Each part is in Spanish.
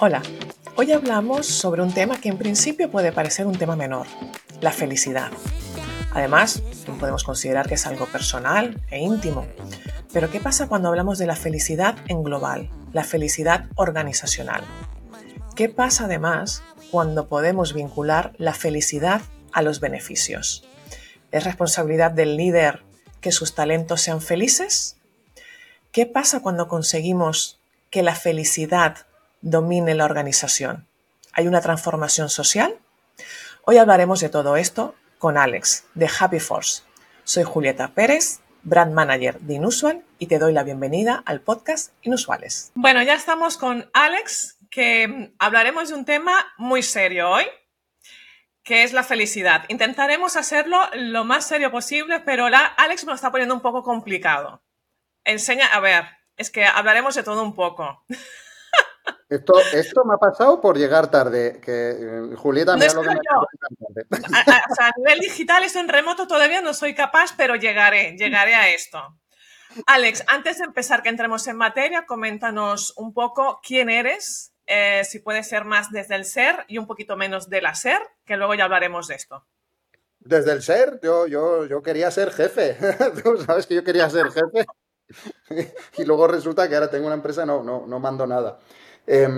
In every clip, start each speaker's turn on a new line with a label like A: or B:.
A: Hola, hoy hablamos sobre un tema que en principio puede parecer un tema menor, la felicidad. Además, podemos considerar que es algo personal e íntimo. Pero ¿qué pasa cuando hablamos de la felicidad en global, la felicidad organizacional? ¿Qué pasa además cuando podemos vincular la felicidad a los beneficios? ¿Es responsabilidad del líder que sus talentos sean felices? ¿Qué pasa cuando conseguimos que la felicidad domine la organización? ¿Hay una transformación social? Hoy hablaremos de todo esto con Alex de Happy Force. Soy Julieta Pérez, brand manager de Inusual y te doy la bienvenida al podcast Inusuales. Bueno, ya estamos con Alex, que hablaremos de un tema muy serio hoy, que es la felicidad. Intentaremos hacerlo lo más serio posible, pero la, Alex me lo está poniendo un poco complicado. Enseña, a ver, es que hablaremos de todo un poco.
B: Esto, esto me ha pasado por llegar tarde. Que eh, Julieta,
A: mira lo que me ha a, a, o sea, a nivel digital, esto en remoto todavía no soy capaz, pero llegaré, llegaré a esto. Alex, antes de empezar que entremos en materia, coméntanos un poco quién eres, eh, si puede ser más desde el ser y un poquito menos del hacer, que luego ya hablaremos de esto.
B: Desde el ser, yo, yo, yo quería ser jefe. Tú sabes que yo quería ser jefe. y luego resulta que ahora tengo una empresa, no, no, no mando nada. Eh,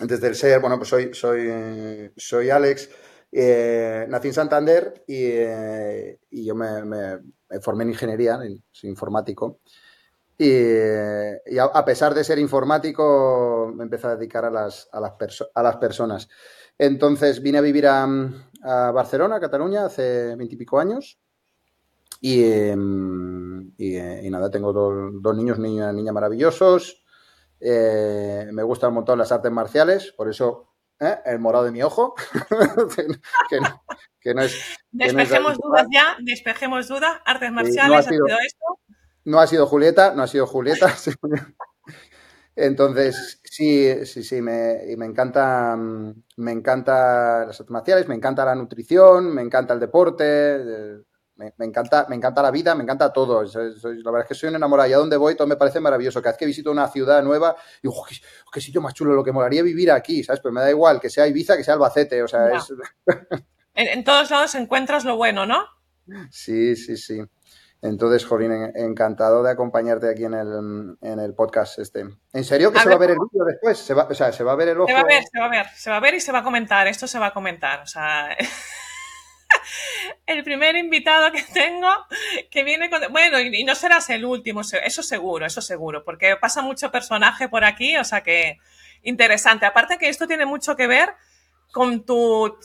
B: desde el ser, bueno, pues soy, soy, soy Alex, eh, nací en Santander y, eh, yo me, formé en ingeniería, soy informático. Y, a, pesar de ser informático, me empecé a dedicar a las, a las, personas. Entonces vine a vivir a, a Barcelona, Cataluña, hace veintipico años. Y, y, y, nada, tengo dos, dos niños, niña, niña maravillosos. Eh, me gustan un montón las artes marciales, por eso ¿eh? el morado de mi ojo.
A: que, no, que no es, despejemos no dudas ya, despejemos dudas. Artes marciales, no ha, sido, ¿ha sido esto?
B: No ha sido Julieta, no ha sido Julieta. Entonces, sí, sí, sí, me, me encanta, me encanta las artes marciales, me encanta la nutrición, me encanta el deporte, me, me, encanta, me encanta la vida, me encanta todo. Soy, soy, la verdad es que soy un enamorado. Y a donde voy todo me parece maravilloso. Cada vez que visito una ciudad nueva, digo, qué, qué, sitio más chulo, lo que molaría vivir aquí, ¿sabes? Pues me da igual que sea Ibiza, que sea Albacete, o sea, es...
A: en, en, todos lados encuentras lo bueno, ¿no?
B: Sí, sí, sí. Entonces, Jolín, encantado de acompañarte aquí en el, en el podcast este. ¿En serio que a se ver, va a ver el vídeo después? ¿Se va, o sea, ¿se va a ver el ojo?
A: Se va a ver, se va a ver, se va a ver y se va a comentar. Esto se va a comentar, o sea... el primer invitado que tengo que viene con... Bueno, y no serás el último, eso seguro, eso seguro, porque pasa mucho personaje por aquí, o sea que interesante. Aparte que esto tiene mucho que ver con tu,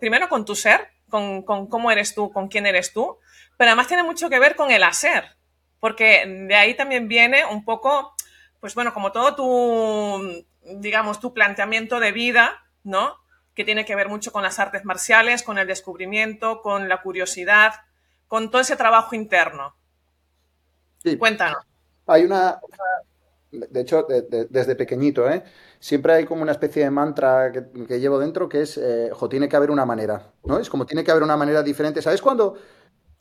A: primero con tu ser, con, con cómo eres tú, con quién eres tú, pero además tiene mucho que ver con el hacer, porque de ahí también viene un poco, pues bueno, como todo tu, digamos, tu planteamiento de vida, ¿no? Que tiene que ver mucho con las artes marciales, con el descubrimiento, con la curiosidad, con todo ese trabajo interno. Sí. Cuéntanos.
B: Hay una, de hecho, de, de, desde pequeñito, ¿eh? siempre hay como una especie de mantra que, que llevo dentro que es, eh, jo, tiene que haber una manera, ¿no? Es como tiene que haber una manera diferente. ¿Sabes cuando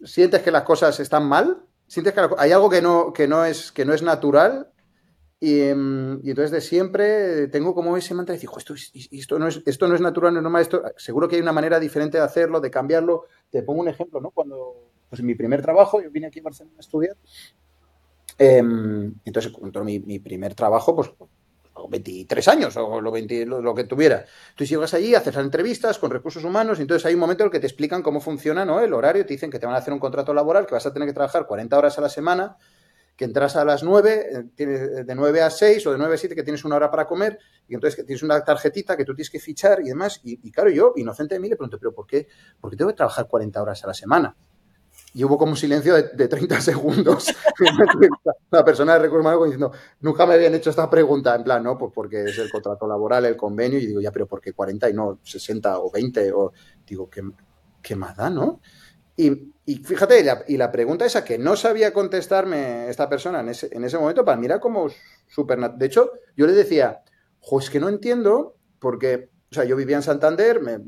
B: sientes que las cosas están mal? Sientes que hay algo que no, que no, es, que no es natural y, y, entonces de siempre tengo como ese mantra de decir, esto, esto, no es, esto no es natural, no es normal, esto, seguro que hay una manera diferente de hacerlo, de cambiarlo. Te pongo un ejemplo, ¿no? Cuando, pues en mi primer trabajo, yo vine aquí a Barcelona a estudiar, eh, entonces entró mi, mi, primer trabajo, pues 23 años o lo, 20, lo, lo, que tuviera. Entonces llegas allí, haces las entrevistas con recursos humanos y entonces hay un momento en el que te explican cómo funciona ¿no? el horario, te dicen que te van a hacer un contrato laboral, que vas a tener que trabajar 40 horas a la semana, que entras a las 9, tienes de 9 a 6 o de 9 a 7 que tienes una hora para comer y entonces que tienes una tarjetita que tú tienes que fichar y demás. Y, y claro, yo, inocente de mí, le pregunto, ¿pero por qué? ¿Por qué tengo que trabajar 40 horas a la semana? Y hubo como un silencio de, de 30 segundos. la persona de recursos humanos diciendo, nunca me habían hecho esta pregunta. En plan, no, pues porque es el contrato laboral, el convenio. Y digo, ya, pero ¿por qué 40 y no 60 o 20? O digo, ¿qué, qué más da, no? Y, y fíjate, y la, y la, pregunta esa que no sabía contestarme esta persona en ese, en ese momento, para mí era como súper... De hecho, yo le decía, jo, es que no entiendo, porque, o sea, yo vivía en Santander, me,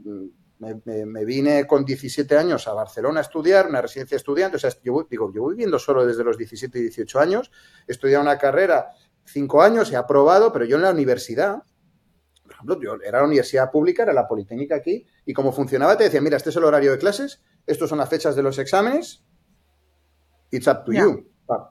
B: me, me, vine con 17 años a Barcelona a estudiar, una residencia de estudiantes, o sea, yo digo, yo voy viviendo solo desde los 17 y 18 años, he estudiado una carrera 5 años, he aprobado, pero yo en la universidad ejemplo, yo era la universidad pública, era la Politécnica aquí, y como funcionaba, te decía, mira, este es el horario de clases, estos son las fechas de los exámenes, it's up to you.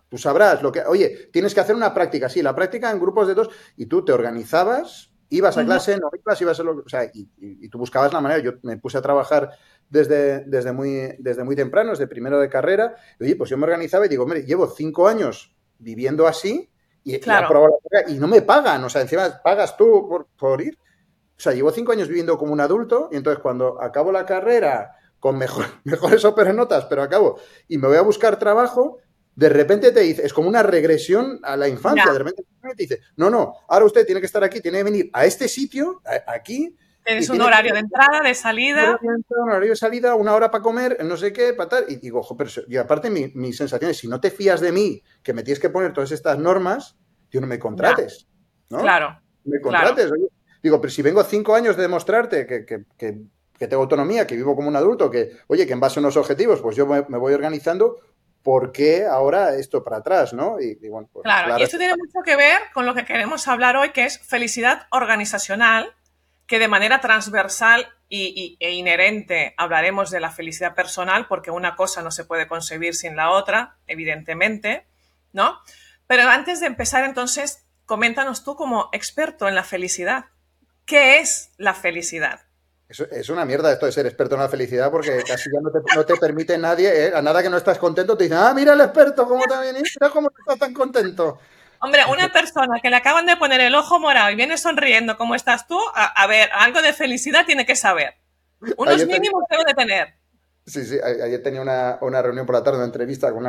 B: Tú sabrás lo que, oye, tienes que hacer una práctica, sí, la práctica en grupos de dos, y tú te organizabas, ibas a clase, no ibas, ibas a lo, o sea, y, tú buscabas la manera, yo me puse a trabajar desde, desde, muy, desde muy temprano, desde primero de carrera, y oye, pues yo me organizaba y digo, mire, llevo cinco años viviendo así, y, y no me pagan, o sea, encima pagas tú por, por, ir. O sea, llevo cinco años viviendo como un adulto y entonces cuando acabo la carrera con mejor, mejores notas, pero acabo y me voy a buscar trabajo, de repente te dice, es como una regresión a la infancia, de repente te dice, no, no, ahora usted tiene que estar aquí, tiene que venir a este sitio, aquí.
A: Tienes un horario de entrada, de salida.
B: Un horario de salida, una hora para comer, no sé qué, para tal. Y digo, ojo, pero y aparte mi, mi sensación es, si no te fías de mí, que me tienes que poner todas estas normas, tío, no me contrates. ¿no?
A: Claro.
B: Me contrates. digo, pero si vengo cinco años de demostrarte que, que, que, tengo autonomía, que vivo como un adulto, que, oye, que en base a unos objetivos, pues yo me, voy organizando, ¿por qué ahora esto para atrás, no?
A: Y, bueno, pues, claro, y esto tiene mucho que ver con lo que queremos hablar hoy, que es felicidad organizacional que de manera transversal y, e inherente hablaremos de la felicidad personal, porque una cosa no se puede concebir sin la otra, evidentemente, ¿no? Pero antes de empezar, entonces, coméntanos tú como experto en la felicidad. ¿Qué es la felicidad?
B: Es, una mierda esto de ser experto en la felicidad porque casi ya no te, permite nadie, ¿eh? a nada que no estás contento, te dicen, ah, mira el experto, cómo te viene, mira cómo estás tan contento.
A: Hombre, una persona que le acaban de poner el ojo morado y viene sonriendo como estás tú, a, ver, algo de felicidad tiene que saber. Unos mínimos debe de tener.
B: Sí, sí, ayer tenía una, reunión por la tarde, una entrevista con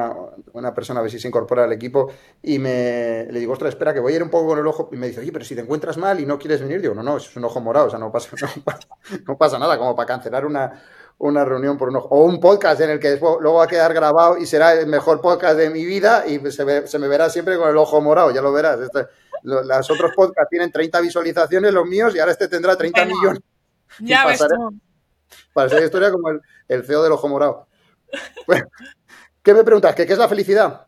B: una, persona a ver si se incorpora al equipo y me le digo, ostras, espera, que voy a ir un poco con el ojo y me dice, oye, pero si te encuentras mal y no quieres venir, digo, no, no, es un ojo morado, o sea, no pasa, no pasa nada, como para cancelar una, una reunión por un ojo. O un podcast en el que luego va a quedar grabado y será el mejor podcast de mi vida y se, me verá siempre con el ojo morado, ya lo verás. Este, los otros podcasts tienen 30 visualizaciones, los míos, y ahora este tendrá 30 millones.
A: Ya ves
B: Para ser historia como el, CEO del ojo morado. ¿Qué me preguntas? ¿Qué, ¿Qué, es la felicidad?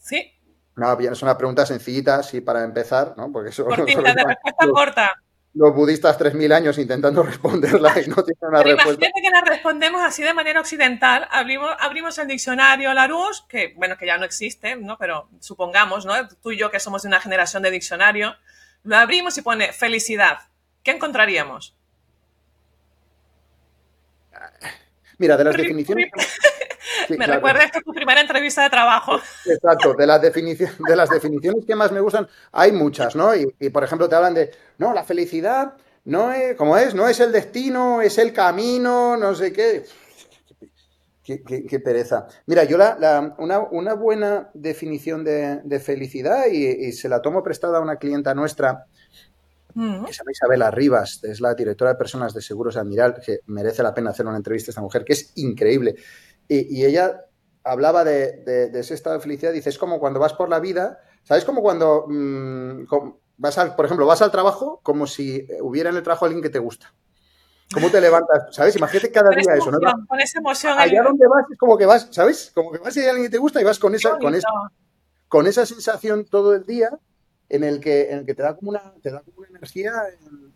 A: sí.
B: No, bien, es una pregunta sencillita, sí, para empezar, ¿no? Porque eso...
A: Cortita, de respuesta corta
B: los budistas 3.000 años intentando responderla y no tienen una Pero respuesta.
A: Imagínate que la respondemos así de manera occidental. Abrimos, abrimos el diccionario Larousse, que bueno, que ya no existe, ¿no? Pero supongamos, ¿no? Tú y yo que somos de una generación de diccionario, lo abrimos y pone felicidad. ¿Qué encontraríamos?
B: Mira, de las definiciones.
A: Me recuerda esto tu primera entrevista de trabajo.
B: Exacto, de las, definiciones, de las definiciones que más me gustan, hay muchas, ¿no? Y, por ejemplo, te hablan de, no, la felicidad no es, como es, no es el destino, es el camino, no sé qué. Qué, pereza. Mira, yo la, una, buena definición de, felicidad, y, se la tomo prestada a una clienta nuestra, mm. que se llama Isabela Rivas, es la directora de personas de seguros Admiral, que merece la pena hacer una entrevista a esta mujer, que es increíble. Y, ella hablaba de, ese estado de felicidad, dice, es como cuando vas por la vida, ¿sabes? Como cuando mm, vas al, por ejemplo, vas al trabajo como si hubiera en el trabajo alguien que te gusta. ¿Cómo te levantas? ¿Sabes? Imagínate cada día eso, ¿no?
A: Con esa emoción.
B: Allá donde vas es como que vas, ¿sabes? Como que vas y hay alguien que te gusta y vas con esa, con esa, con esa sensación todo el día en el que, en el que te, da como una, te da como una energía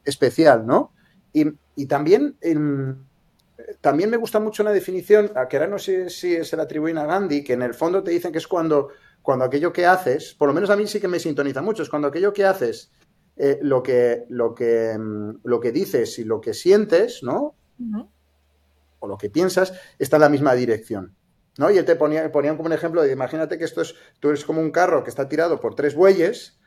B: especial, ¿no? Y, y también en, también me gusta mucho una definición, a que ahora no sé si se la atribuyen a Gandhi, que en el fondo te dicen que es cuando, cuando aquello que haces, por lo menos a mí sí que me sintoniza mucho, es cuando aquello que haces, eh, lo, que, lo, que, mm, lo que dices y lo que sientes, ¿no? O lo que piensas, está en la misma dirección. ¿no? Y él te ponía, ponían como un ejemplo de, imagínate que esto es, tú eres como un carro que está tirado por tres bueyes,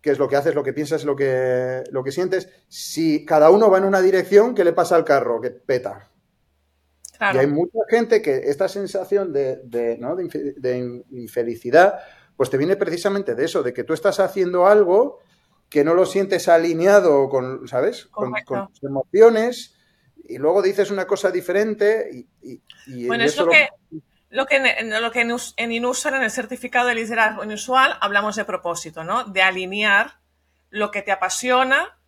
B: que es lo que haces, lo que piensas, lo que, lo que sientes. Si cada uno va en una dirección, ¿qué le pasa al carro? Que peta. Y hay mucha gente que esta sensación de, de, infelicidad, pues te viene precisamente de eso, de que tú estás haciendo algo que no lo sientes alineado con, ¿sabes? Con, tus emociones y luego dices una cosa diferente y,
A: bueno, es lo, que, lo que, en, lo que en, en Inusual, en el certificado de liderazgo inusual, hablamos de propósito, ¿no? De alinear lo que te apasiona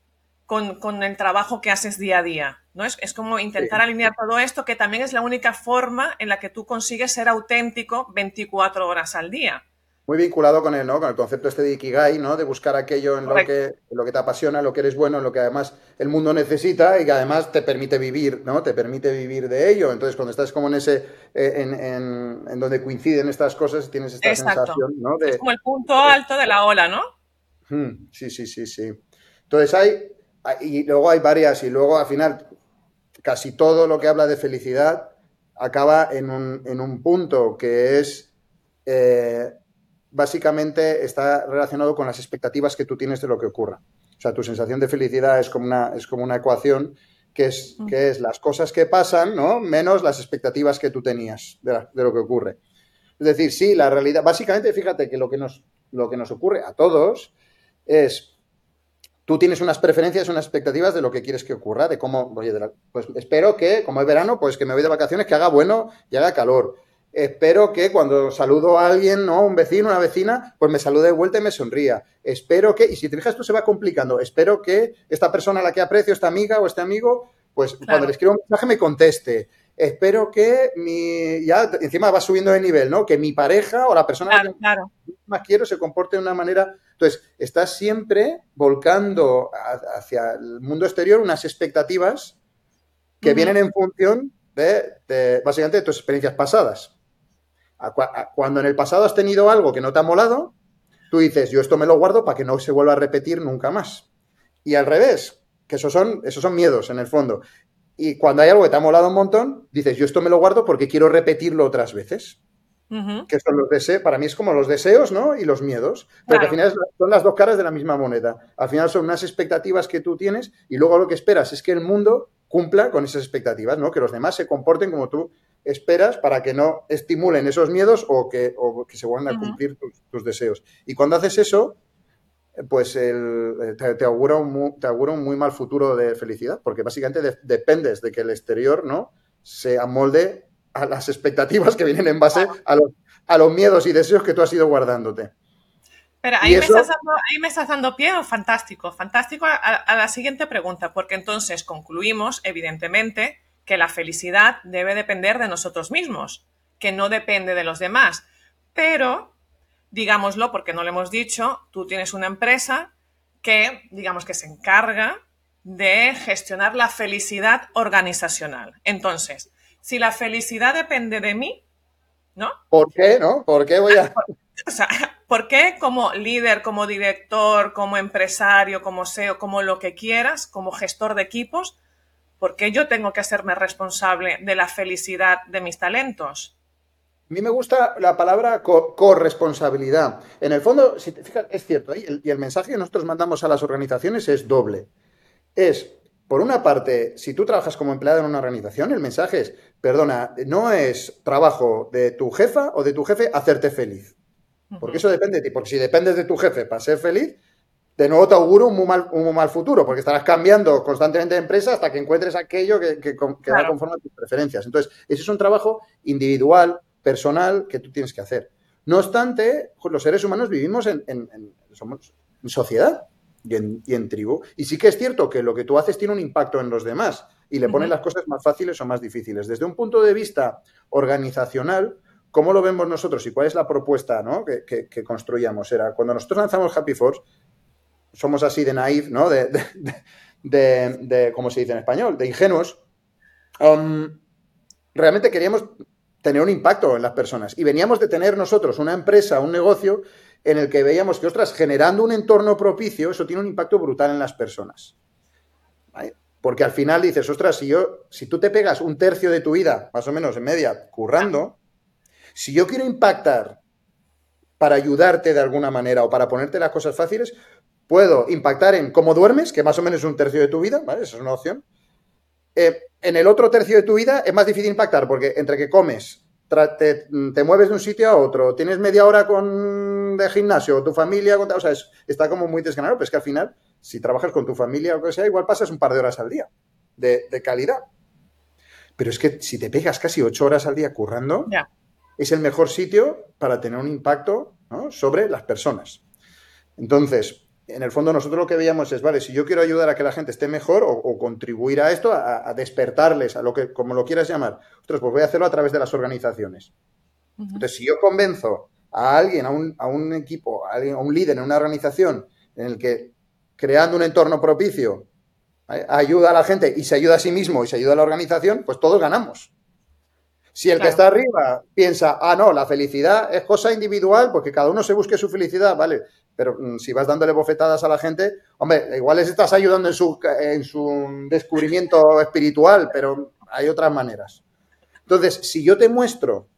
A: con, con el trabajo que haces día a día. ¿No? Es, es como intentar alinear todo esto, que también es la única forma en la que tú consigues ser auténtico 24 horas al día.
B: muy vinculado con el, ¿no? con el concepto este de Ikigai, ¿no? De buscar aquello en lo, que, en lo que te apasiona, en lo que eres bueno, en lo que además el mundo necesita y que además te permite vivir, ¿no? Te permite vivir de ello. Entonces, cuando estás como en ese, eh, en, en, donde coinciden estas cosas, tienes esta sensación, ¿no?
A: De, es como el punto alto de la ola, ¿no?
B: Hmm, sí, sí, sí, sí. Entonces hay, y luego hay varias, y luego al final casi todo lo que habla de felicidad acaba en un, en un punto que es eh, básicamente está relacionado con las expectativas que tú tienes de lo que ocurra. O sea, tu sensación de felicidad es como una, es como una ecuación que es, mm. que es las cosas que pasan, ¿no? Menos las expectativas que tú tenías de, lo que ocurre. Es decir, sí, la realidad, básicamente, fíjate que lo que nos, lo que nos ocurre a todos es, tú tienes unas preferencias, unas expectativas de lo que quieres que ocurra, de cómo, oye, pues espero que, como es verano, pues que me voy de vacaciones, que haga bueno y haga calor espero que cuando saludo a alguien, ¿no? Un vecino, una vecina, pues me salude de vuelta y me sonría. Espero que, y si te fijas, esto se va complicando, espero que esta persona a la que aprecio, esta amiga o este amigo, pues cuando le escribo un mensaje me conteste. Espero que mi, ya encima va subiendo de nivel, ¿no? Que mi pareja o la persona que más quiero se comporte de una manera. Entonces, estás siempre volcando hacia el mundo exterior unas expectativas que vienen en función de, de, básicamente, de tus experiencias pasadas cuando en el pasado has tenido algo que no te ha molado, tú dices, yo esto me lo guardo para que no se vuelva a repetir nunca más. Y al revés, que esos son, esos son miedos en el fondo. Y cuando hay algo que te ha molado un montón, dices, yo esto me lo guardo porque quiero repetirlo otras veces. Que son los deseos, para mí es como los deseos, ¿no? Y los miedos. Porque al final son las dos caras de la misma moneda. Al final son unas expectativas que tú tienes y luego lo que esperas es que el mundo cumpla con esas expectativas, ¿no? Que los demás se comporten como tú esperas para que no estimulen esos miedos o que, que se vuelvan a cumplir tus, deseos. Y cuando haces eso, pues el, te, augura un muy, te, augura un muy, mal futuro de felicidad, porque básicamente dependes de que el exterior no se amolde a las expectativas que vienen en base a los, a los miedos y deseos que tú has ido guardándote.
A: Pero ahí, me estás dando, ahí, me estás dando, pie, fantástico, fantástico a la siguiente pregunta, porque entonces concluimos, evidentemente, que la felicidad debe depender de nosotros mismos, que no depende de los demás. Pero, digámoslo porque no lo hemos dicho, tú tienes una empresa que, digamos que se encarga de gestionar la felicidad organizacional. Entonces, si la felicidad depende de mí, ¿no?
B: ¿Por qué, no? ¿Por qué voy a...?
A: O sea, ¿por qué como líder, como director, como empresario, como SEO, como lo que quieras, como gestor de equipos, ¿Por qué yo tengo que hacerme responsable de la felicidad de mis talentos?
B: A mí me gusta la palabra corresponsabilidad. En el fondo, si te fijas, es cierto, ¿eh? y el mensaje que nosotros mandamos a las organizaciones es doble. Es, por una parte, si tú trabajas como empleado en una organización, el mensaje es, perdona, no es trabajo de tu jefa o de tu jefe hacerte feliz. Porque eso depende de ti. Porque si dependes de tu jefe para ser feliz, de nuevo te auguro un muy mal, un mal futuro, porque estarás cambiando constantemente de empresa hasta que encuentres aquello que, que, va conforme a tus preferencias. Entonces, ese es un trabajo individual, personal, que tú tienes que hacer. No obstante, los seres humanos vivimos en, somos en sociedad y en, tribu. Y sí que es cierto que lo que tú haces tiene un impacto en los demás y le ponen las cosas más fáciles o más difíciles. Desde un punto de vista organizacional, ¿cómo lo vemos nosotros y cuál es la propuesta que, que, construíamos? Era cuando nosotros lanzamos Happy Force, somos así de naif, ¿no? De, de, de, ¿cómo se dice en español? De ingenuos. Um, realmente queríamos tener un impacto en las personas y veníamos de tener nosotros una empresa, un negocio en el que veíamos que, ostras, generando un entorno propicio, eso tiene un impacto brutal en las personas. Porque al final dices, ostras, si, yo, si tú te pegas un tercio de tu vida, más o menos en media, currando, si yo quiero impactar para ayudarte de alguna manera o para ponerte las cosas fáciles, Puedo impactar en cómo duermes, que más o menos es un tercio de tu vida, ¿vale? Esa es una opción. Eh, en el otro tercio de tu vida es más difícil impactar porque entre que comes, te, mueves de un sitio a otro, tienes media hora con, de gimnasio, tu familia, o sea, está como muy desganado, pero es que al final, si trabajas con tu familia o lo que sea, igual pasas un par de horas al día de, calidad. Pero es que si te pegas casi ocho horas al día currando, es el mejor sitio para tener un impacto sobre las personas. Entonces, en el fondo nosotros lo que veíamos es, vale, si yo quiero ayudar a que la gente esté mejor o, contribuir a esto, a, despertarles, a lo que, como lo quieras llamar, pues voy a hacerlo a través de las organizaciones. Entonces, si yo convenzo a alguien, a un, equipo, a, alguien, a un líder en una organización en el que creando un entorno propicio ayuda a la gente y se ayuda a sí mismo y se ayuda a la organización, pues todos ganamos. Si el que está arriba piensa, ah, no, la felicidad es cosa individual, porque cada uno se busque su felicidad, vale, pero mm, si vas dándole bofetadas a la gente, hombre, igual les estás ayudando en su, en su descubrimiento espiritual, pero hay otras maneras. Entonces, si yo te muestro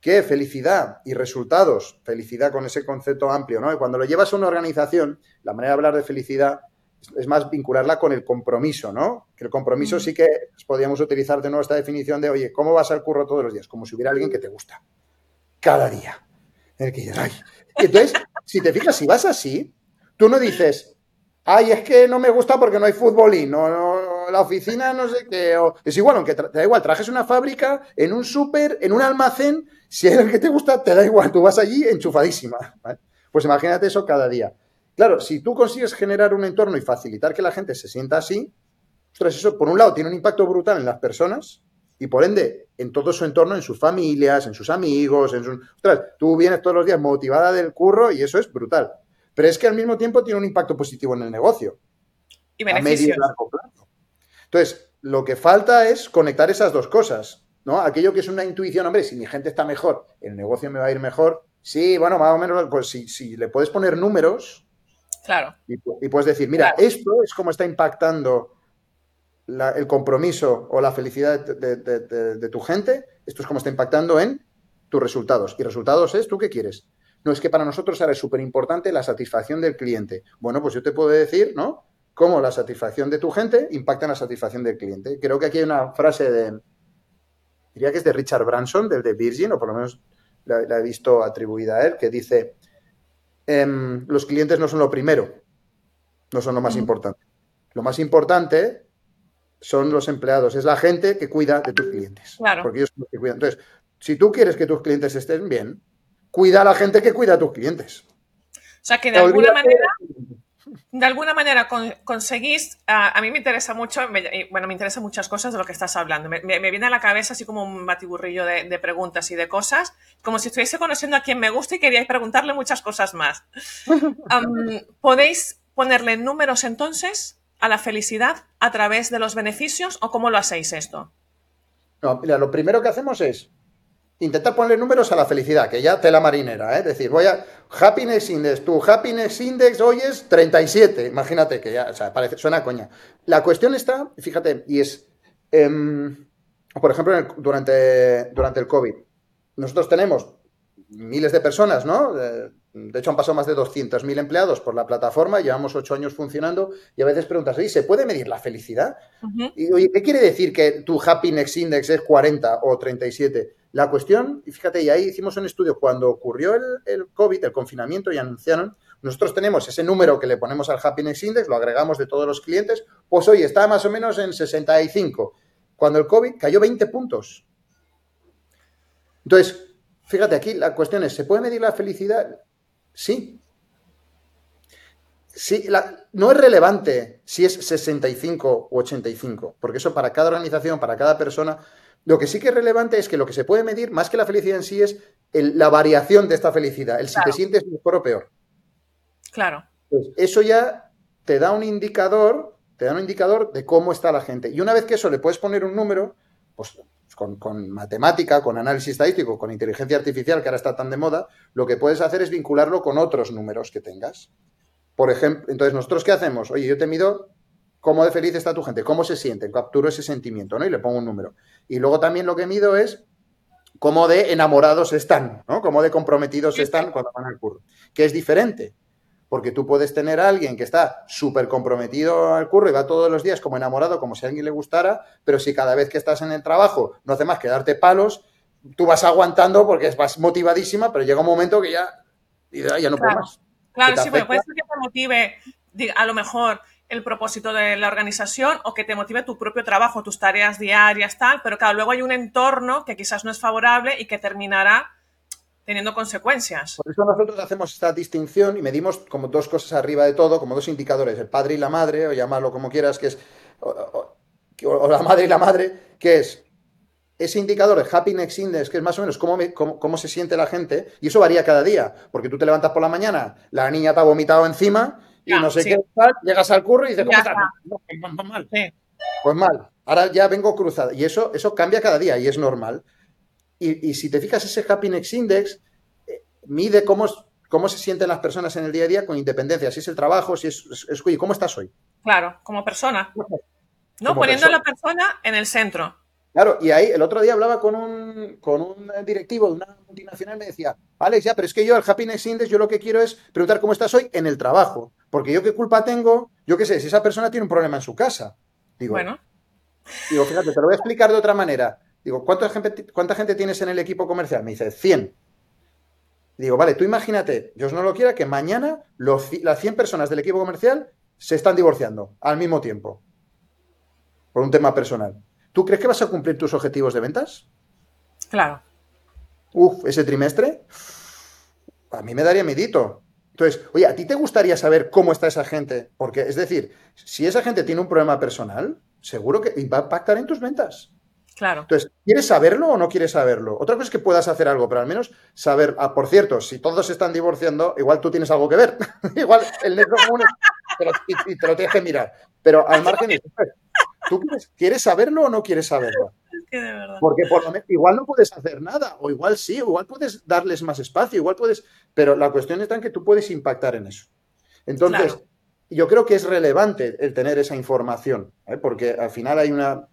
B: que felicidad y resultados, felicidad con ese concepto amplio, ¿no? Y cuando lo llevas a una organización, la manera de hablar de felicidad es más vincularla con el compromiso, ¿no? Que el compromiso sí que podríamos utilizar de nuevo esta definición de, oye, ¿cómo vas al curro todos los días? Como si hubiera alguien que te gusta. Cada día. El que ay. entonces, si te fijas, si vas así, tú no dices, ay, es que no me gusta porque no hay futbolín, no, no la oficina no sé qué. Es igual, aunque te da igual, trajes una fábrica, en un súper, en un almacén, si es el que te gusta, te da igual, tú vas allí enchufadísima. Pues imagínate eso cada día. Claro, si tú consigues generar un entorno y facilitar que la gente se sienta así, ostras, eso por un lado tiene un impacto brutal en las personas y por ende en todo su entorno, en sus familias, en sus amigos, en sus... Ostras, tú vienes todos los días motivada del curro y eso es brutal. Pero es que al mismo tiempo tiene un impacto positivo en el negocio.
A: Y beneficios. A medio largo
B: plazo. Entonces, lo que falta es conectar esas dos cosas, ¿no? Aquello que es una intuición, hombre, si mi gente está mejor, el negocio me va a ir mejor. Sí, bueno, más o menos, pues si le puedes poner números,
A: Claro.
B: Y, puedes decir, mira, esto es como está impactando el compromiso o la felicidad de, tu gente, esto es como está impactando en tus resultados. Y resultados es, ¿tú qué quieres? No, es que para nosotros ahora es súper importante la satisfacción del cliente. Bueno, pues yo te puedo decir, ¿no? Cómo la satisfacción de tu gente impacta en la satisfacción del cliente. Creo que aquí hay una frase de, diría que es de Richard Branson, del de Virgin, o por lo menos la he visto atribuida a él, que dice, Em, los clientes no son lo primero, no son lo más importante. Lo más importante son los empleados, es la gente que cuida de tus clientes. Porque ellos son los que cuidan. Entonces, si tú quieres que tus clientes estén bien, cuida a la gente que cuida a tus clientes.
A: O sea, que de alguna manera de alguna manera conseguís, a, mí me interesa mucho, bueno, me interesan muchas cosas de lo que estás hablando. Me, viene a la cabeza así como un batiburrillo de, preguntas y de cosas, como si estuviese conociendo a quien me gusta y queríais preguntarle muchas cosas más. ¿Podéis ponerle números entonces a la felicidad a través de los beneficios o cómo lo hacéis esto?
B: No, mira, lo primero que hacemos es intentar ponerle números a la felicidad, que ya tela marinera, ¿eh? es decir, voy a Happiness Index, tu Happiness Index hoy es 37, imagínate que ya, o sea, parece, suena coña. La cuestión está, fíjate, y es, em, por ejemplo, durante, durante el COVID, nosotros tenemos miles de personas, ¿no? De hecho, han pasado más de 200.000 empleados por la plataforma, llevamos ocho años funcionando y a veces preguntas, ¿se puede medir la felicidad? Y, oye, ¿qué quiere decir que tu Happiness Index es 40 o 37? La cuestión, y fíjate, y ahí hicimos un estudio, cuando ocurrió el, COVID, el confinamiento y anunciaron, nosotros tenemos ese número que le ponemos al Happiness Index, lo agregamos de todos los clientes, pues hoy está más o menos en 65. Cuando el COVID cayó 20 puntos. Entonces, fíjate aquí, la cuestión es, ¿se puede medir la felicidad? Sí. Sí, no es relevante si es 65 u 85, porque eso para cada organización, para cada persona, lo que sí que es relevante es que lo que se puede medir, más que la felicidad en sí, es la variación de esta felicidad, el si te sientes mejor o peor.
A: Claro.
B: Pues eso ya te da un indicador, te da un indicador de cómo está la gente. Y una vez que eso le puedes poner un número, pues con, matemática, con análisis estadístico, con inteligencia artificial, que ahora está tan de moda, lo que puedes hacer es vincularlo con otros números que tengas. Por ejemplo, entonces, ¿nosotros qué hacemos? Oye, yo te mido cómo de feliz está tu gente, cómo se siente, capturo ese sentimiento, ¿no? Y le pongo un número. Y luego también lo que mido es cómo de enamorados están, ¿no? Cómo de comprometidos están cuando van al curro. Que es diferente. Porque tú puedes tener a alguien que está súper comprometido al curro y va todos los días como enamorado, como si a alguien le gustara, pero si cada vez que estás en el trabajo no hace más que darte palos, tú vas aguantando porque vas motivadísima, pero llega un momento que ya, ya no puedo más.
A: Claro, sí, puede ser que te motive, a lo mejor el propósito de la organización o que te motive tu propio trabajo, tus tareas diarias, tal, pero claro, luego hay un entorno que quizás no es favorable y que terminará teniendo consecuencias.
B: Por eso nosotros hacemos esta distinción y medimos como dos cosas arriba de todo, como dos indicadores, el padre y la madre, o llamarlo como quieras, que es, o, la madre y la madre, que es ese indicador de Happiness Index, que es más o menos cómo, cómo, se siente la gente, y eso varía cada día, porque tú te levantas por la mañana, la niña te ha vomitado encima y no sé qué tal, llegas al curro y dices, ¿cómo estás? pues mal. Pues mal. Ahora ya vengo cruzada. Y eso, eso cambia cada día y es normal. Y, si te fijas, ese Happiness Index eh, mide cómo, cómo se sienten las personas en el día a día con independencia, si es el trabajo, si es, es, ¿cómo estás hoy?
A: Claro, como persona. ¿No? Poniendo a la persona en el centro.
B: Claro, y ahí el otro día hablaba con un, con un directivo de una multinacional y me decía, Alex, ya, pero es que yo el Happiness Index, yo lo que quiero es preguntar cómo estás hoy en el trabajo. Porque yo qué culpa tengo, yo qué sé, si esa persona tiene un problema en su casa. Digo, bueno. Digo, fíjate, te lo voy a explicar de otra manera. Digo, ¿cuánta gente, ¿cuánta gente tienes en el equipo comercial? Me dice, 100. Digo, vale, tú imagínate, Dios no lo quiera, que mañana los, las 100 personas del equipo comercial se están divorciando al mismo tiempo. Por un tema personal. ¿Tú crees que vas a cumplir tus objetivos de ventas?
A: Claro.
B: Uf, ese trimestre. A mí me daría medito. Entonces, oye, ¿a ti te gustaría saber cómo está esa gente? Porque, es decir, si esa gente tiene un problema personal, seguro que va a impactar en tus ventas.
A: Claro.
B: Entonces, ¿quieres saberlo o no quieres saberlo? Otra cosa es que puedas hacer algo, pero al menos saber. Ah, por cierto, si todos se están divorciando, igual tú tienes algo que ver. igual el negro común y, te lo tienes que mirar. Pero al margen de ¿Tú quieres, saberlo o no quieres saberlo?
A: Es que de verdad.
B: Porque por lo menos igual no puedes hacer nada, o igual sí, o igual puedes darles más espacio, igual puedes. Pero la cuestión está en que tú puedes impactar en eso. Entonces, yo creo que es relevante el tener esa información, ¿eh? porque al final hay una.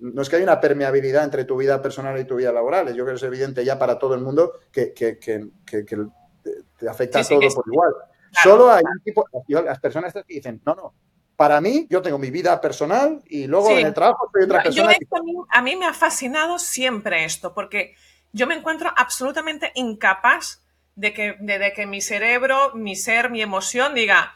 B: No es que hay una permeabilidad entre tu vida personal y tu vida laboral, yo creo que es evidente ya para todo el mundo que, que, te afecta a todos por igual. Solo hay un tipo, las personas que dicen, no, no, para mí, yo tengo mi vida personal y luego en el trabajo soy otra persona.
A: a, mí, me ha fascinado siempre esto, porque yo me encuentro absolutamente incapaz de que, de, que mi cerebro, mi ser, mi emoción diga,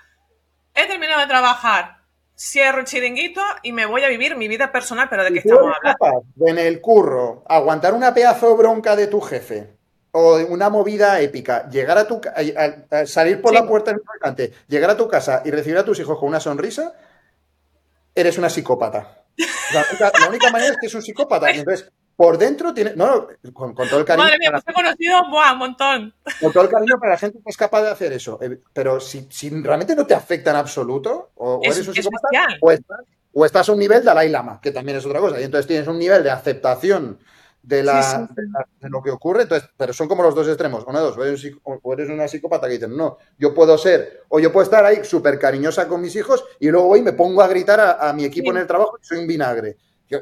A: he terminado de trabajar, cierro el chiringuito y me voy a vivir mi vida personal, pero ¿de qué estamos hablando?
B: en el curro, aguantar una pedazo bronca de tu jefe, o una movida épica, llegar a tu salir por la puerta importante, llegar a tu casa y recibir a tus hijos con una sonrisa, eres una psicópata. La única, manera es que es un psicópata. Entonces, por dentro tiene. No, con, todo el cariño.
A: Madre mía, pues he conocido un montón.
B: Con todo el cariño para la gente que es capaz de hacer eso. Eh, pero si, realmente no te afecta en absoluto, o, eres un psicópata, o estás, o estás, a un nivel de Dalai Lama, que también es otra cosa. Y entonces tienes un nivel de aceptación de, la, de, lo que ocurre, entonces, pero son como los dos extremos, una de dos, o eres, una psicópata que dicen, no, yo puedo ser, o yo puedo estar ahí súper cariñosa con mis hijos y luego voy y me pongo a gritar a, mi equipo en el trabajo y soy un vinagre.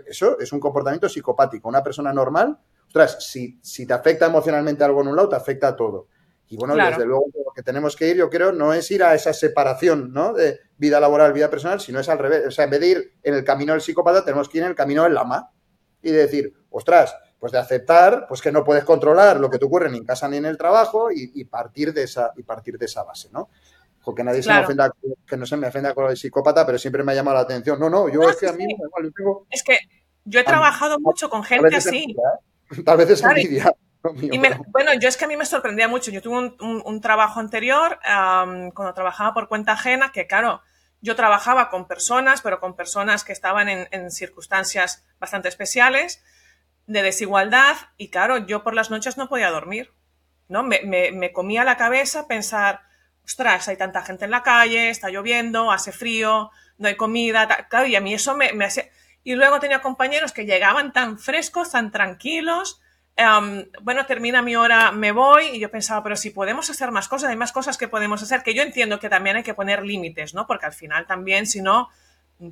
B: Eso es un comportamiento psicopático. Una persona normal, ostras, si, si te afecta emocionalmente algo en un lado, te afecta a todo. Y bueno, desde luego lo que tenemos que ir, yo creo, no es ir a esa separación ¿no? de vida laboral, vida personal, sino es al revés. O sea, en vez de ir en el camino del psicópata, tenemos que ir en el camino del lama y decir, ostras, pues de aceptar pues que no puedes controlar lo que te ocurre ni en casa ni en el trabajo y, partir de esa y partir de esa base, ¿no? Que nadie se me ofenda, que no se me ofenda con el psicópata, pero siempre me ha llamado la atención. No, no, yo es que a mí
A: Es que yo he trabajado mucho con gente así.
B: ¿eh? Tal vez es envidia.
A: bueno, yo es que a mí me sorprendía mucho. Yo tuve un, trabajo anterior cuando trabajaba por cuenta ajena, que claro, yo trabajaba con personas, pero con personas que estaban en, en circunstancias bastante especiales de desigualdad y claro, yo por las noches no podía dormir, ¿no? Me, me, comía la cabeza pensar, ostras, hay tanta gente en la calle, está lloviendo, hace frío, no hay comida, claro, y a mí eso me, me hace... Y luego tenía compañeros que llegaban tan frescos, tan tranquilos, em, bueno, termina mi hora, me voy, y yo pensaba, pero si podemos hacer más cosas, hay más cosas que podemos hacer, que yo entiendo que también hay que poner límites, ¿no? Porque al final también, si no,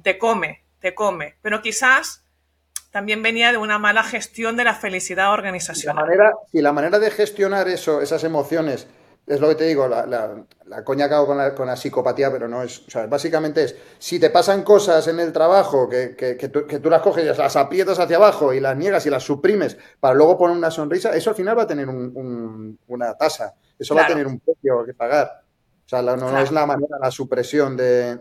A: te come, te come, pero quizás también venía de una mala gestión de la felicidad organizacional.
B: La manera, si la manera de gestionar eso, esas emociones, es lo que te digo, la, la, coña que hago con la, con la, psicopatía, pero no es, o sea, básicamente es, si te pasan cosas en el trabajo que, que, tú, las coges y las aprietas hacia abajo y las niegas y las suprimes para luego poner una sonrisa, eso al final va a tener una tasa, eso va a tener un precio que pagar. O sea, no, es la manera, la supresión de,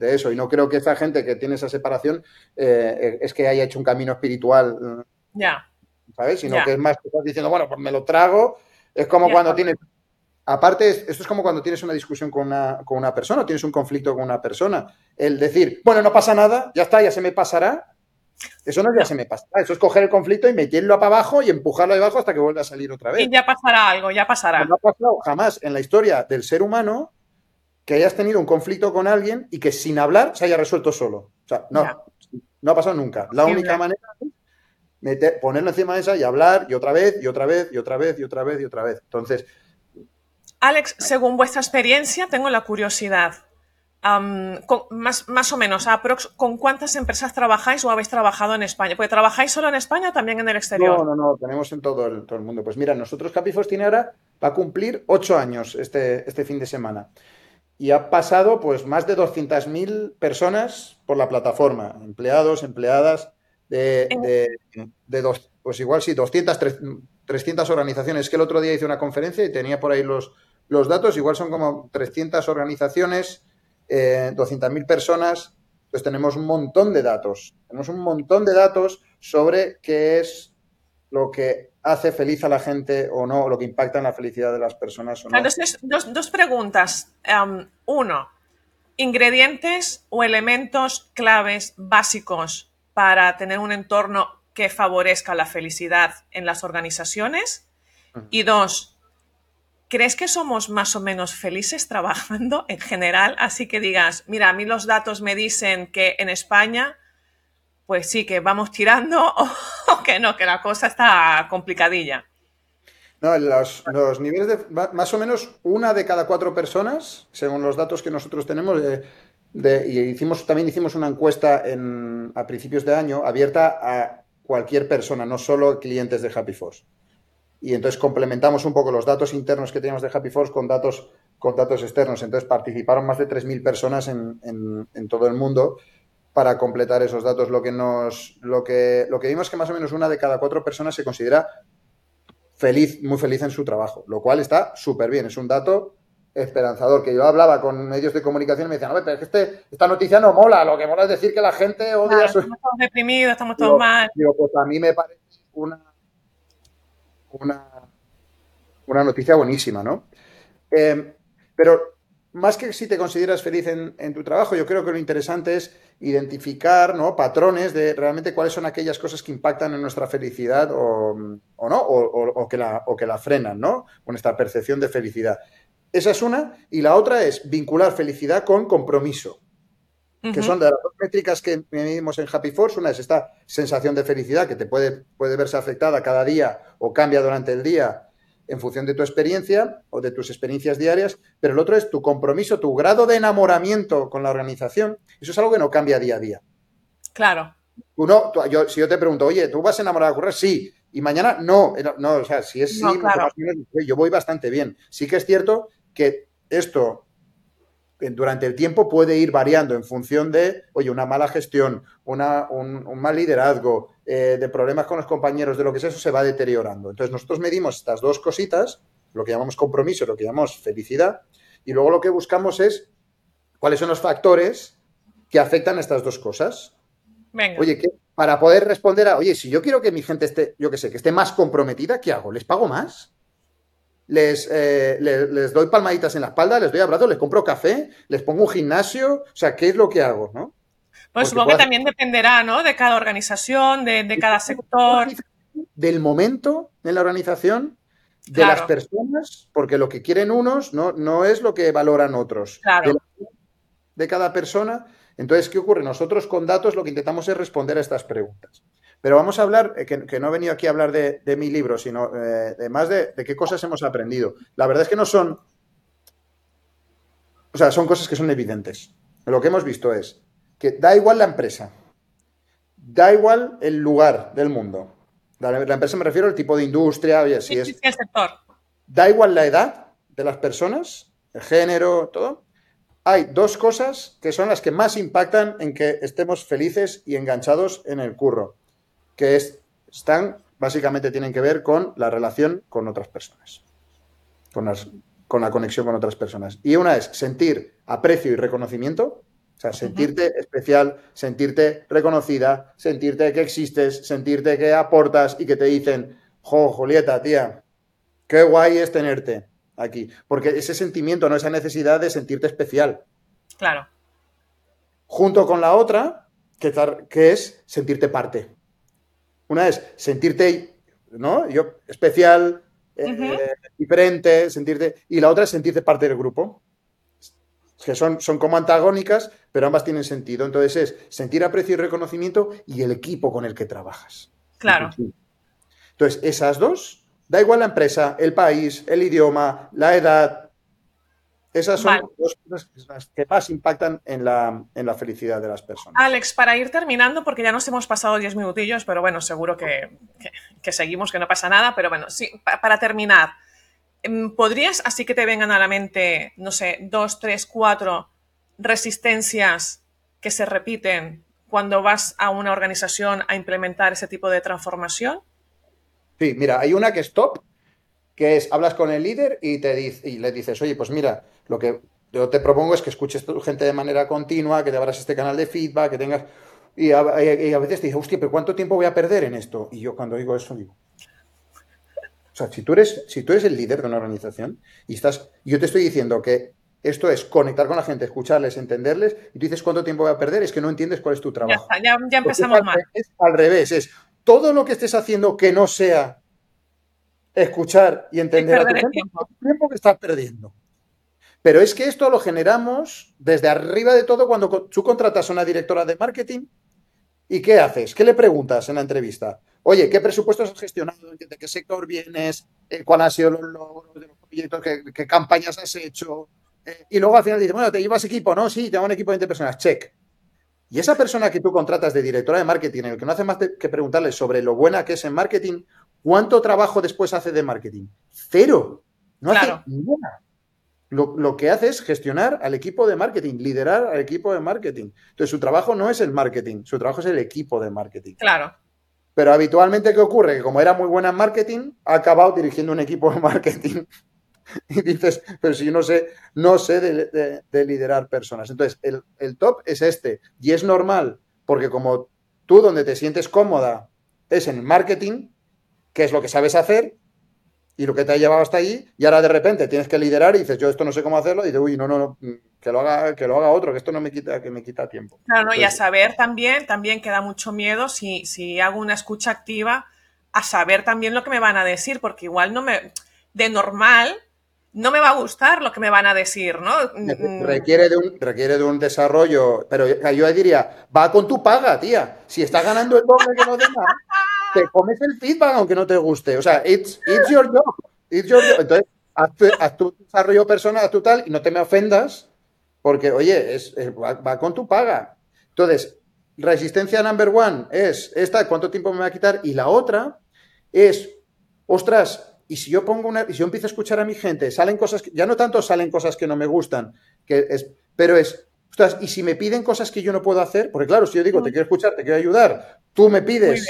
B: eso. Y no creo que esa gente que tiene esa separación eh, es que haya hecho un camino espiritual.
A: Ya.
B: ¿Sabes? Sino que es más que estás diciendo, bueno, pues me lo trago. Es como cuando tienes. Aparte, esto es como cuando tienes una discusión con una, con una persona, tienes un conflicto con una persona. El decir, bueno, no pasa nada, ya está, ya se me pasará. Eso no ya se me pasa. Eso es coger el conflicto y meterlo para abajo y empujarlo abajo hasta que vuelva a salir otra vez.
A: Y ya pasará algo, ya pasará.
B: No ha pasado jamás en la historia del ser humano que hayas tenido un conflicto con alguien y que sin hablar se haya resuelto solo. O sea, no, no ha pasado nunca. La única manera es ponerlo encima de esa y hablar y otra vez y otra vez y otra vez y otra vez y otra vez. Entonces.
A: Alex, según vuestra experiencia, tengo la curiosidad más, más, o menos, ¿con cuántas empresas trabajáis o habéis trabajado en España? Porque trabajáis solo en España o también en el exterior.
B: No, no, no, tenemos en todo el, todo el mundo. Pues mira, nosotros Capifos tiene ahora, va a cumplir ocho años este, este fin de semana. Y ha pasado pues más de 200.000 personas por la plataforma, empleados, empleadas de, de, dos, pues igual sí, 200, 300 organizaciones. que el otro día hice una conferencia y tenía por ahí los, los datos, igual son como 300 organizaciones eh, 200.000 personas, pues tenemos un montón de datos. Tenemos un montón de datos sobre qué es lo que hace feliz a la gente o no, lo que impacta en la felicidad de las personas o no.
A: Entonces, dos, preguntas. uno, ingredientes o elementos claves básicos para tener un entorno que favorezca la felicidad en las organizaciones. Y dos, ¿Crees que somos más o menos felices trabajando en general? Así que digas, mira, a mí los datos me dicen que en España, pues sí, que vamos tirando o, que no, que la cosa está complicadilla.
B: No, los, niveles de más o menos una de cada cuatro personas, según los datos que nosotros tenemos, de, y hicimos, también hicimos una encuesta en, a principios de año abierta a cualquier persona, no solo clientes de Happy Force y entonces complementamos un poco los datos internos que teníamos de Happy Force con datos, con datos externos. Entonces participaron más de 3.000 personas en, en, todo el mundo para completar esos datos. Lo que, nos, lo, que, lo que vimos es que más o menos una de cada cuatro personas se considera feliz, muy feliz en su trabajo, lo cual está súper bien. Es un dato esperanzador. Que yo hablaba con medios de comunicación y me decían, no, pero es que este, esta noticia no mola, lo que mola es decir que la gente odia
A: Estamos todos deprimidos, estamos todos mal.
B: Digo, pues a mí me parece una una, una noticia buenísima, ¿no? Eh, pero más que si te consideras feliz en, tu trabajo, yo creo que lo interesante es identificar ¿no? patrones de realmente cuáles son aquellas cosas que impactan en nuestra felicidad o, no, o, que la, o que la frenan, ¿no? Con esta percepción de felicidad. Esa es una. Y la otra es vincular felicidad con compromiso que son de las dos métricas que medimos en Happy Force. Una es esta sensación de felicidad que te puede, puede verse afectada cada día o cambia durante el día en función de tu experiencia o de tus experiencias diarias, pero el otro es tu compromiso, tu grado de enamoramiento con la organización. Eso es algo que no cambia día a día.
A: Claro.
B: Uno, yo, si yo te pregunto, oye, ¿tú vas enamorado de correr? Sí. Y mañana no. No, o sea, si es sí, yo voy bastante bien. Sí que es cierto que esto durante el tiempo puede ir variando en función de, oye, una mala gestión, una, un, mal liderazgo, eh, de problemas con los compañeros, de lo que sea, eso se va deteriorando. Entonces nosotros medimos estas dos cositas, lo que llamamos compromiso, lo que llamamos felicidad, y luego lo que buscamos es cuáles son los factores que afectan a estas dos cosas.
A: Venga.
B: Oye, que para poder responder a, oye, si yo quiero que mi gente esté, yo qué sé, que esté más comprometida, ¿qué hago? ¿Les pago más? Eh, les, les, doy palmaditas en la espalda, les doy abrazos, les compro café, les pongo un gimnasio, o sea, ¿qué es lo que hago? ¿no?
A: Pues supongo que también dependerá, ¿no? De cada organización, de, cada sector.
B: Del momento en la organización, de las personas, porque lo que quieren unos no, no es lo que valoran otros.
A: Claro.
B: de cada persona. Entonces, ¿qué ocurre? Nosotros con datos lo que intentamos es responder a estas preguntas. Pero vamos a hablar, eh, que, no he venido aquí a hablar de, mi libro, sino eh, de más de, qué cosas hemos aprendido. La verdad es que no son. O sea, son cosas que son evidentes. Lo que hemos visto es que da igual la empresa, da igual el lugar del mundo. La, empresa me refiero al tipo de industria, oye, si es.
A: el sector.
B: Da igual la edad de las personas, el género, todo. Hay dos cosas que son las que más impactan en que estemos felices y enganchados en el curro que están, básicamente tienen que ver con la relación con otras personas, con, con la conexión con otras personas. Y una es sentir aprecio y reconocimiento, o sea, sentirte especial, sentirte reconocida, sentirte que existes, sentirte que aportas y que te dicen, jo, Julieta, tía, qué guay es tenerte aquí. Porque ese sentimiento, no esa necesidad de sentirte especial.
A: Claro.
B: Junto con la otra, que, que es sentirte parte. Una es sentirte, ¿no? Yo, especial, eh, diferente, sentirte. Y la otra es sentirte parte del grupo. Que son, son como antagónicas, pero ambas tienen sentido. Entonces es sentir aprecio y reconocimiento y el equipo con el que trabajas.
A: Claro.
B: Entonces, esas dos, da igual la empresa, el país, el idioma, la edad, esas son dos cosas que más impactan en la, felicidad de las personas.
A: Alex, para ir terminando, porque ya nos hemos pasado 10 minutillos, pero bueno, seguro que, seguimos, que no pasa nada, pero bueno, sí, para terminar, em, ¿podrías, así que te vengan a la mente, no sé, dos, tres, cuatro resistencias que se repiten cuando vas a una organización a implementar ese tipo de transformación?
B: Sí, mira, hay una que es top, que es, hablas con el líder y, te y le dices, oye, pues mira, lo que yo te propongo es que escuches tu gente de manera continua, que te abras este canal de feedback, que tengas... Y a, veces te dice, hostia, pero ¿cuánto tiempo voy a perder en esto? Y yo cuando digo eso digo... O sea, si tú eres, si tú eres el líder de una organización y estás... Yo te estoy diciendo que esto es conectar con la gente, escucharles, entenderles, y tú dices cuánto tiempo voy a perder, es que no entiendes cuál es tu trabajo.
A: Ya, ya, empezamos mal.
B: Es al revés, es todo lo que estés haciendo que no sea escuchar y entender a tu gente, tiempo. tiempo que estás perdiendo. Pero es que esto lo generamos desde arriba de todo cuando tú contratas a una directora de marketing y ¿qué haces? ¿Qué le preguntas en la entrevista? Oye, ¿qué presupuestos has gestionado? ¿De qué sector vienes? Eh, ¿Cuáles han sido los logros de los proyectos? ¿Qué, campañas has hecho? Eh, y luego al final dices, bueno, ¿te llevas equipo? No, sí, tengo un equipo de 20 personas. Check. Y esa persona que tú contratas de directora de marketing, en el que no hace más que preguntarle sobre lo buena que es en marketing, ¿Cuánto trabajo después hace de marketing? Cero. No hace nada. Lo, que hace es gestionar al equipo de marketing, liderar al equipo de marketing. Entonces, su trabajo no es el marketing, su trabajo es el equipo de marketing.
A: Claro.
B: Pero habitualmente, ¿qué ocurre? Que como era muy buena en marketing, ha acabado dirigiendo un equipo de marketing. y dices, pero si yo no sé, no sé de, liderar personas. Entonces, el, el top es este. Y es normal, porque como tú donde te sientes cómoda es en marketing, qué es lo que sabes hacer y lo que te ha llevado hasta allí, y ahora de repente tienes que liderar y dices, yo esto no sé cómo hacerlo, y dices, uy, no, no, no, que lo haga, que lo haga otro, que esto no me quita, que me quita tiempo.
A: Claro, y a saber también, también queda mucho miedo si, si hago una escucha activa, a saber también lo que me van a decir, porque igual no me, de normal, no me va a gustar lo que me van a decir, ¿no?
B: Mm, requiere de un, requiere de un desarrollo, pero yo diría, va con tu paga, tía. Si está ganando el doble que los demás, te comes el feedback aunque no te guste. O sea, it's, your job. It's your job. Entonces, haz, tu desarrollo personal, haz tu tal, y no te me ofendas, porque, oye, va, con tu paga. Entonces, resistencia number one es esta, ¿cuánto tiempo me va a quitar? Y la otra es, ostras, y si yo pongo una, y si yo empiezo a escuchar a mi gente, salen cosas, ya no tanto salen cosas que no me gustan, que es, pero es, ostras, y si me piden cosas que yo no puedo hacer, porque claro, si yo digo, te quiero escuchar, te quiero ayudar, tú me pides,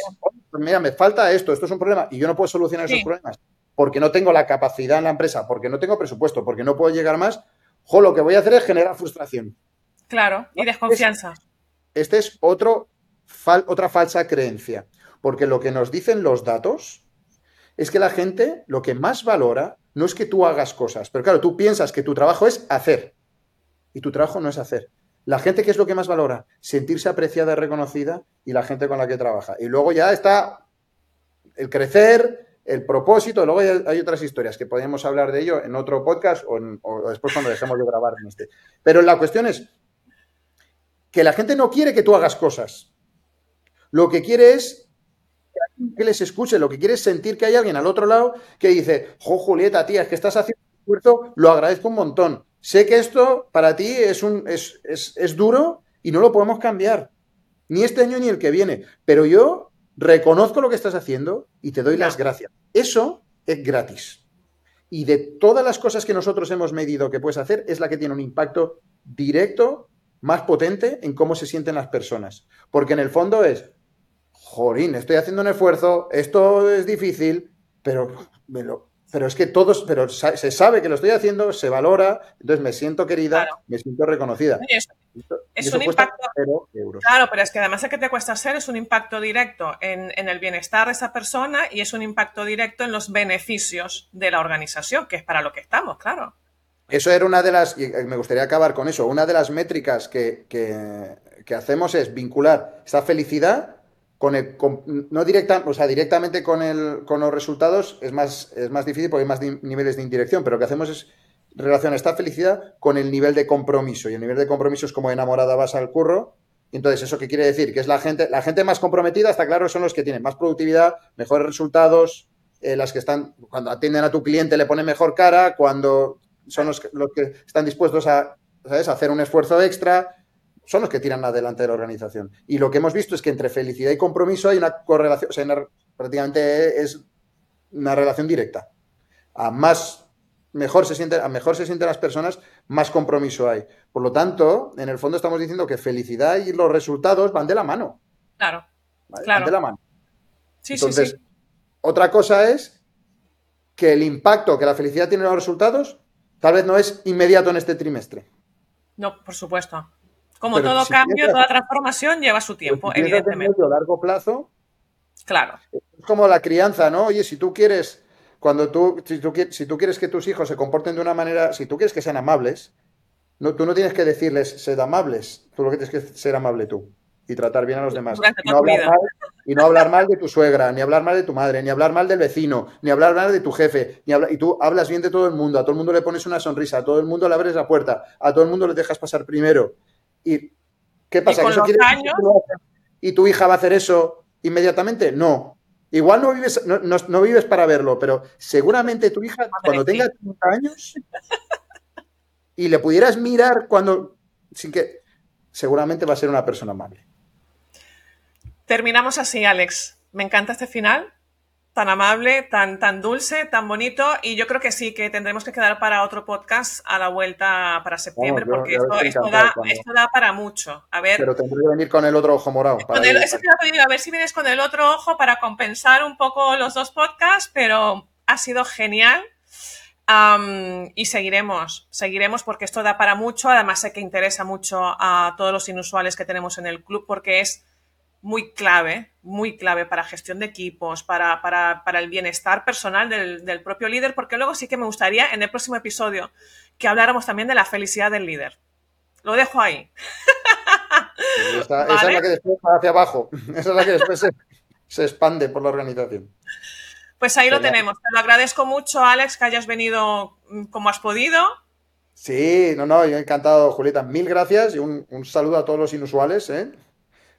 B: mira, me falta esto, esto es un problema y yo no puedo solucionar esos problemas porque no tengo la capacidad en la empresa, porque no tengo presupuesto, porque no puedo llegar más, jo, lo que voy a hacer es generar frustración.
A: Claro, y desconfianza.
B: Este, es otro, otra falsa creencia, porque lo que nos dicen los datos es que la gente lo que más valora no es que tú hagas cosas, pero claro, tú piensas que tu trabajo es hacer y tu trabajo no es hacer. La gente, ¿qué es lo que más valora? Sentirse apreciada y reconocida y la gente con la que trabaja. Y luego ya está el crecer, el propósito, luego hay, otras historias que podríamos hablar de ello en otro podcast o, después cuando dejemos de grabar en este. Pero la cuestión es que la gente no quiere que tú hagas cosas. Lo que quiere es que les escuche, lo que quiere es sentir que hay alguien al otro lado que dice, jo, Julieta, tía, es que estás haciendo un esfuerzo, lo agradezco un montón Sé que esto para ti es, un, es, es, duro y no lo podemos cambiar, ni este año ni el que viene, pero yo reconozco lo que estás haciendo y te doy las gracias. Eso es gratis. Y de todas las cosas que nosotros hemos medido que puedes hacer, es la que tiene un impacto directo, más potente en cómo se sienten las personas. Porque en el fondo es, jorín, estoy haciendo un esfuerzo, esto es difícil, pero me lo, pero es que todos, pero se sabe que lo estoy haciendo, se valora, entonces me siento querida, me siento reconocida.
A: es un impacto. Claro, pero es que además de que te cuesta hacer, es un impacto directo en, el bienestar de esa persona y es un impacto directo en los beneficios de la organización, que es para lo que estamos, claro.
B: eso era una de las, y me gustaría acabar con eso, una de las métricas que, que, hacemos es vincular esta felicidad no directa, o sea, directamente con, el, con los resultados es más, es más difícil porque hay más niveles de indirección, pero lo que hacemos es relacionar esta felicidad con el nivel de compromiso, y el nivel de compromiso es como enamorada vas al curro, entonces, ¿eso qué quiere decir? Que es la gente, la gente más comprometida, está claro, son los que tienen más productividad, mejores resultados, eh, las que están, cuando atienden a tu cliente le ponen mejor cara, cuando son los los que están dispuestos a, hacer un esfuerzo extra, son los que tiran adelante de la organización. Y lo que hemos visto es que entre felicidad y compromiso hay una correlación, o sea, prácticamente es una relación directa. A más mejor se sienten, a mejor se sienten las personas, más compromiso hay. Por lo tanto, en el fondo estamos diciendo que felicidad y los resultados van de la mano.
A: Claro.
B: Van de la mano.
A: Sí, Entonces, sí, sí.
B: otra cosa es que el impacto que la felicidad tiene en los resultados tal vez no es inmediato en este trimestre.
A: No, por supuesto. Como todo cambio, toda transformación lleva su tiempo, evidentemente.
B: A largo plazo.
A: Claro.
B: Es como la crianza, ¿no? Oye, si tú quieres cuando tú si, tú, si tú quieres que tus hijos se comporten de una manera, si tú quieres que sean amables, no, tú no tienes que decirles sed amables, tú lo que tienes que ser amable tú y tratar bien a los demás. Y no, hablar mal, y no, hablar mal, de tu suegra, ni hablar mal de tu madre, ni hablar mal del vecino, ni hablar mal de tu jefe, ni y tú hablas bien de todo el mundo, a todo el mundo le pones una sonrisa, a todo el mundo le abres la puerta, a todo el mundo le dejas pasar primero. ¿Y qué pasa? ¿Que eso quiere ¿Y tu hija va a hacer eso inmediatamente? No. Igual no vives, no, vives para verlo, pero seguramente tu hija, cuando tenga 30 años, y le pudieras mirar cuando, sin que, seguramente va a ser una persona amable.
A: Terminamos así, Alex. Me encanta este final tan amable, tan, tan dulce, tan bonito. Y yo creo que sí, que tendremos que quedar para otro podcast a la vuelta para septiembre, porque esto, da, para mucho. A ver,
B: Pero tendré que venir con el otro ojo morado.
A: a ver si vienes con el otro ojo para compensar un poco los dos podcasts, pero ha sido genial. y seguiremos, seguiremos porque esto da para mucho. Además, sé que interesa mucho a todos los inusuales que tenemos en el club porque es muy clave, muy clave para gestión de equipos, para, el bienestar personal del, propio líder, porque luego sí que me gustaría en el próximo episodio que habláramos también de la felicidad del líder. Lo dejo ahí.
B: Esa es la que después va hacia abajo. Esa es la que después se, expande por la organización.
A: Pues ahí lo tenemos. Te lo agradezco mucho, Alex, que hayas venido mm, como has podido.
B: Sí, no, no, yo encantado, Julieta. Mil gracias y un, un saludo a todos los inusuales. ¿eh?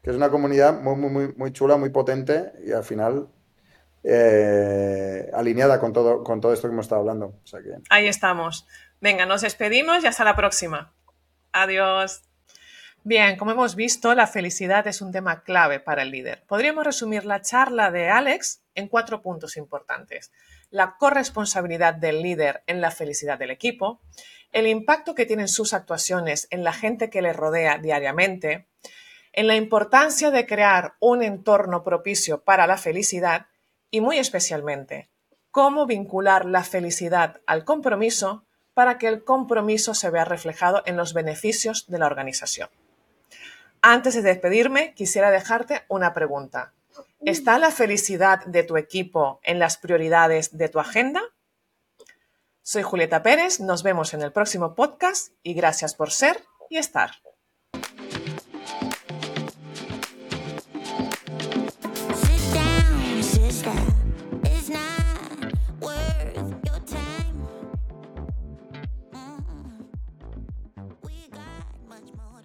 B: Que es una comunidad muy, muy, muy, chula, muy potente y al final eh, alineada con todo, con todo esto que hemos estado hablando.
A: Ahí estamos. Venga, nos despedimos y hasta la próxima. Adiós. Bien, como hemos visto, la felicidad es un tema clave para el líder. Podríamos resumir la charla de Alex en cuatro puntos importantes. La corresponsabilidad del líder en la felicidad del equipo, el impacto que tienen sus actuaciones en la gente que le rodea diariamente, en la importancia de crear un entorno propicio para la felicidad y muy especialmente cómo vincular la felicidad al compromiso para que el compromiso se vea reflejado en los beneficios de la organización. Antes de despedirme, quisiera dejarte una pregunta. ¿Está la felicidad de tu equipo en las prioridades de tu agenda? Soy Julieta Pérez, nos vemos en el próximo podcast y gracias por ser y estar.